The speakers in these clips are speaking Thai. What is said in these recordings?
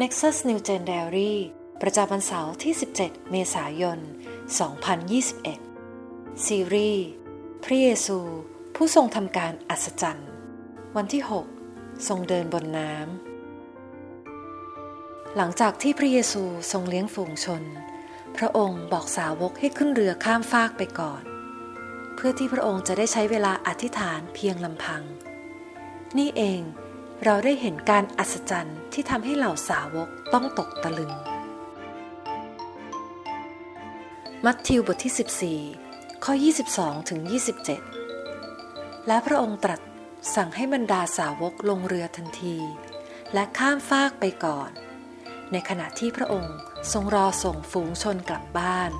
Nexus New Gen Diary ประจำวันเสาร์ที่ 17 เมษายน 2021 ซีรีส์พระเยซู ผู้ทรงทำการอัศจรรย์ วันที่ 6 ทรงเดินบนน้ำ หลังจากที่พระเยซูทรงเลี้ยงฝูงชน พระองค์บอกสาวกให้ขึ้นเรือข้ามฟากไปก่อน เพื่อที่พระองค์จะได้ใช้เวลาอธิษฐานเพียงลำพัง นี่เองเเราได้เห็นการอัศจรรย์ที่ทำให้เหล่าสาวกต้องตกตะลึง มัทธิวบทที่ 14 ข้อ 22ถึง27 และพระองค์ตรัสสั่งให้บรรดาสาวกลงเรือทันที และข้ามฟากไปก่อน ในขณะที่พระองค์ทรงรอส่งฝูงชนกลับบ้าน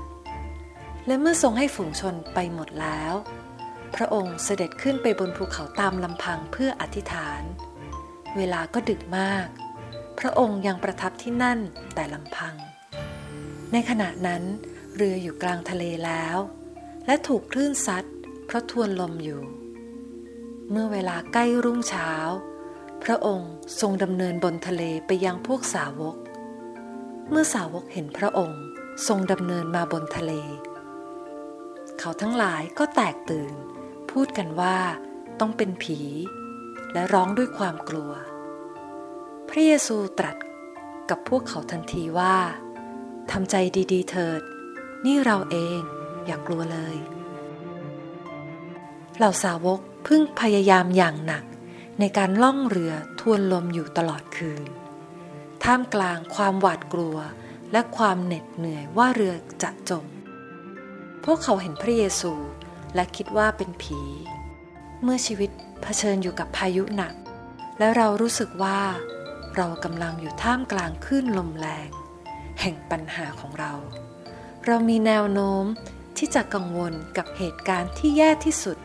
และเมื่อทรงให้ฝูงชนไปหมดแล้ว พระองค์เสด็จขึ้นไปบนภูเขาตามลำพังเพื่ออธิษฐาน เวลาก็ดึกมาก พระองค์ยังประทับที่นั่นแต่ลำพัง ในขณะนั้น เรืออยู่กลางทะเลแล้ว และถูกคลื่นซัดเพราะทวนลมอยู่ เมื่อเวลาใกล้รุ่งเช้า พระองค์ทรงดำเนินบนทะเลไปยังพวกสาวก เมื่อสาวกเห็นพระองค์ทรงดำเนินมาบนทะเล เขาทั้งหลายก็แตกตื่น พูดกันว่าต้องเป็นผี และร้องด้วยความกลัว พระเยซูตรัสกับพวกเขาทันทีว่าทำใจดีๆ เถิด นี่เราเองอย่ากลัวเลย เหล่าสาวกพึ่งพยายามอย่างหนักในการล่องเรือทวนลมอยู่ตลอดคืน ท่ามกลางความหวาดกลัวและความเหน็ดเหนื่อยว่าเรือจะจม พวกเขาเห็นพระเยซูและคิดว่าเป็นผี เมื่อชีวิตเผชิญอยู่กับพายุหนัก และเรารู้สึกว่า เรากำลังอยู่ท่ามกลางคลื่นลมแรง แห่งปัญหาของเรา เรามีแนวโน้มที่จะกังวลกับเหตุการณ์ที่แย่ที่สุด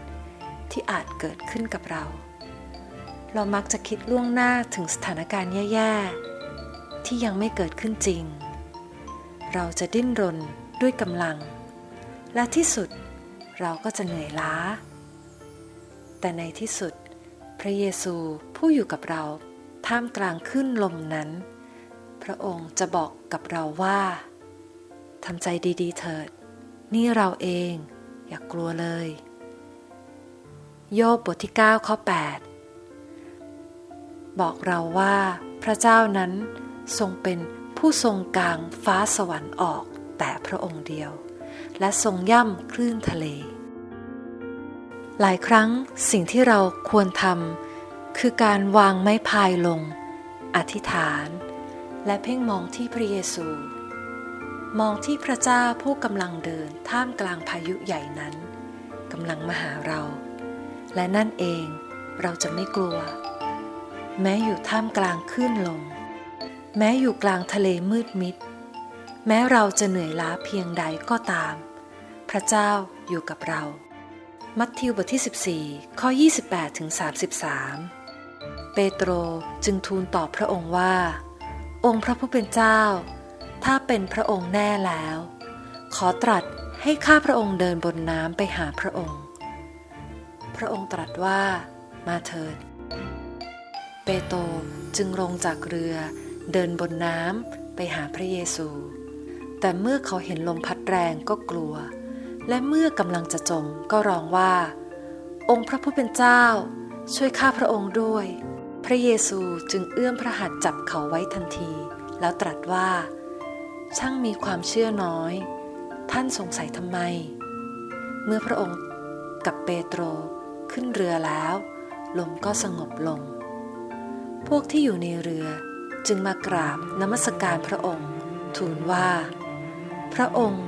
ที่อาจเกิดขึ้นกับเรา เรามักจะคิดล่วงหน้าถึงสถานการณ์แย่ๆ ที่ยังไม่เกิดขึ้นจริง เราจะดิ้นรนด้วยกำลัง และที่สุดเราก็จะเหนื่อยล้า แต่ในที่สุด พระเยซูผู้อยู่กับเรา ท่ามกลางขึ้นลมนั้น พระองค์จะบอกกับเราว่าทำใจดีๆ เถิด นี่เราเอง อย่ากกลัวเลย โยบบทที่ 9 ข้อ 8 บอกเราว่าพระเจ้านั้นทรงเป็นผู้ทรงกลางฟ้าสวรรค์ออกแต่พระองค์เดียว และทรงย่ำคลื่นทะเล หลายครั้งสิ่งที่เราควรทำคือการวางไม้พายลง อธิษฐาน และเพ่งมองที่พระเยซู มองที่พระเจ้าผู้กำลังเดินท่ามกลางพายุใหญ่นั้นกำลังมาหาเรา และนั่นเองเราจะไม่กลัว แม้อยู่ท่ามกลางคลื่นลม แม้อยู่กลางทะเลมืดมิด แม้เราจะเหนื่อยล้าเพียงใดก็ตาม พระเจ้าอยู่กับเรา มัทธิวบทที่ 14 ข้อ 28ถึง33 เปโตรจึงทูลตอบพระองค์ว่า องค์พระผู้เป็นเจ้า ถ้าเป็นพระองค์แน่แล้ว ขอตรัสให้ข้าพระองค์เดินบนน้ำไปหาพระองค์ พระองค์ตรัสว่า มาเถิด เปโตรจึงลงจากเรือ เดินบนน้ำไปหาพระเยซู แต่เมื่อเขาเห็นลมพัดแรงก็กลัว และเมื่อกำลังจะจมก็ร้องว่า องค์พระผู้เป็นเจ้า ช่วยข้าพระองค์ด้วย พระเยซูจึงเอื้อมพระหัตถ์จับเขาไว้ทันที แล้วตรัสว่า ช่างมีความเชื่อน้อย ท่านสงสัยทำไม เมื่อพระองค์กับเปโตรขึ้นเรือแล้ว ลมก็สงบลง พวกที่อยู่ในเรือจึงมากราบนมัสการพระองค์ ทูลว่า พระองค์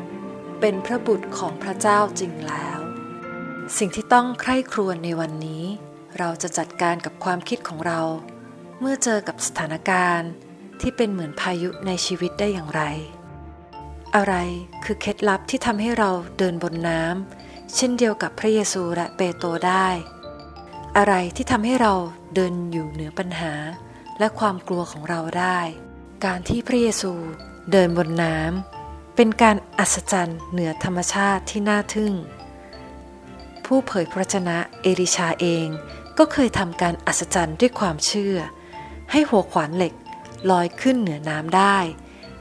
เป็นพระบุตรของพระเจ้าจริงแล้ว สิ่งที่ต้องใคร่ครวญในวันนี้ เราจะจัดการกับความคิดของเรา เมื่อเจอกับสถานการณ์ที่เป็นเหมือนพายุในชีวิตได้อย่างไร อะไรคือเคล็ดลับที่ทำให้เราเดินบนน้ำเช่นเดียวกับพระเยซูและเปโตรได้ อะไรที่ทำให้เราเดินอยู่เหนือปัญหา และความกลัวของเราได้ การที่พระเยซูเดินบนน้ำ เป็นการอัศจรรย์เหนือธรรมชาติที่น่าทึ่ง ผู้เผยพระชนะเอริชาเองก็เคยทำการอัศจรรย์ด้วยความเชื่อ ให้หัวขวานเหล็กลอยขึ้นเหนือน้ำได้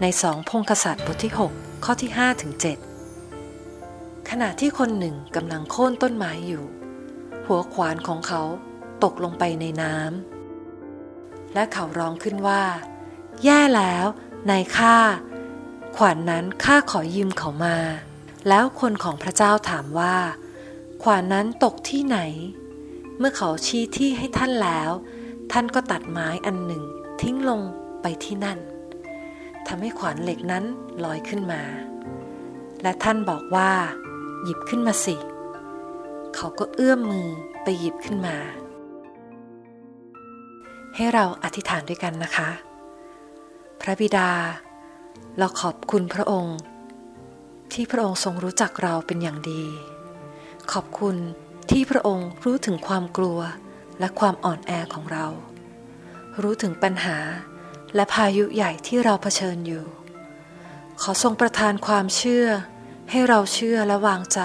ในสองพงกษัตริย์บทที่ 6 ข้อที่5ถึง7ขณะที่คนหนึ่งกำลังโค่นต้นไม้อยู่ หัวขวานของเขาตกลงไปในน้ำและเขาร้องขึ้นว่า แย่แล้วนายข้า ขวานนั้นข้าขอยืมเขามา แล้วคนของพระเจ้าถามว่า ขวานนั้นตกที่ไหน เมื่อเขาชี้ที่ให้ท่านแล้ว ท่านก็ตัดไม้อันหนึ่ง ทิ้งลงไปที่นั่นทำให้ขวานเหล็กนั้นลอยขึ้นมา และท่านบอกว่า หยิบขึ้นมาสิ เขาก็เอื้อมมือไปหยิบขึ้นมา ให้เราอธิษฐานด้วยกันนะคะ พระบิดา เราขอบคุณพระองค์ ที่พระองค์ทรงรู้จักเราเป็นอย่างดี ขอบคุณที่พระองค์รู้ถึงความกลัวและความอ่อนแอของเรา รู้ถึงปัญหาและพายุใหญ่ที่เราเผชิญอยู่ ขอทรงประทานความเชื่อ ให้เราเชื่อและวางใจ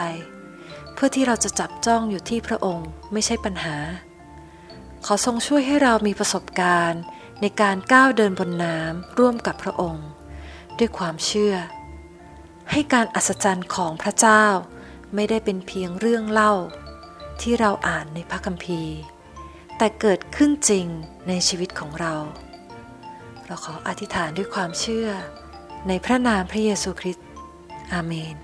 เพื่อที่เราจะจับจ้องอยู่ที่พระองค์ไม่ใช่ปัญหา ขอทรงช่วยให้เรามีประสบการณ์ในการก้าวเดินบนน้ำร่วมกับพระองค์ ด้วยความเชื่อ ให้การอัศจรรย์ของพระเจ้าไม่ได้เป็นเพียงเรื่องเล่า ที่เราอ่านในพระคัมภีร์ แต่เกิดขึ้นจริงในชีวิตของเรา เราขออธิษฐานด้วยความเชื่อ ในพระนามพระเยซูคริสต์อาเมน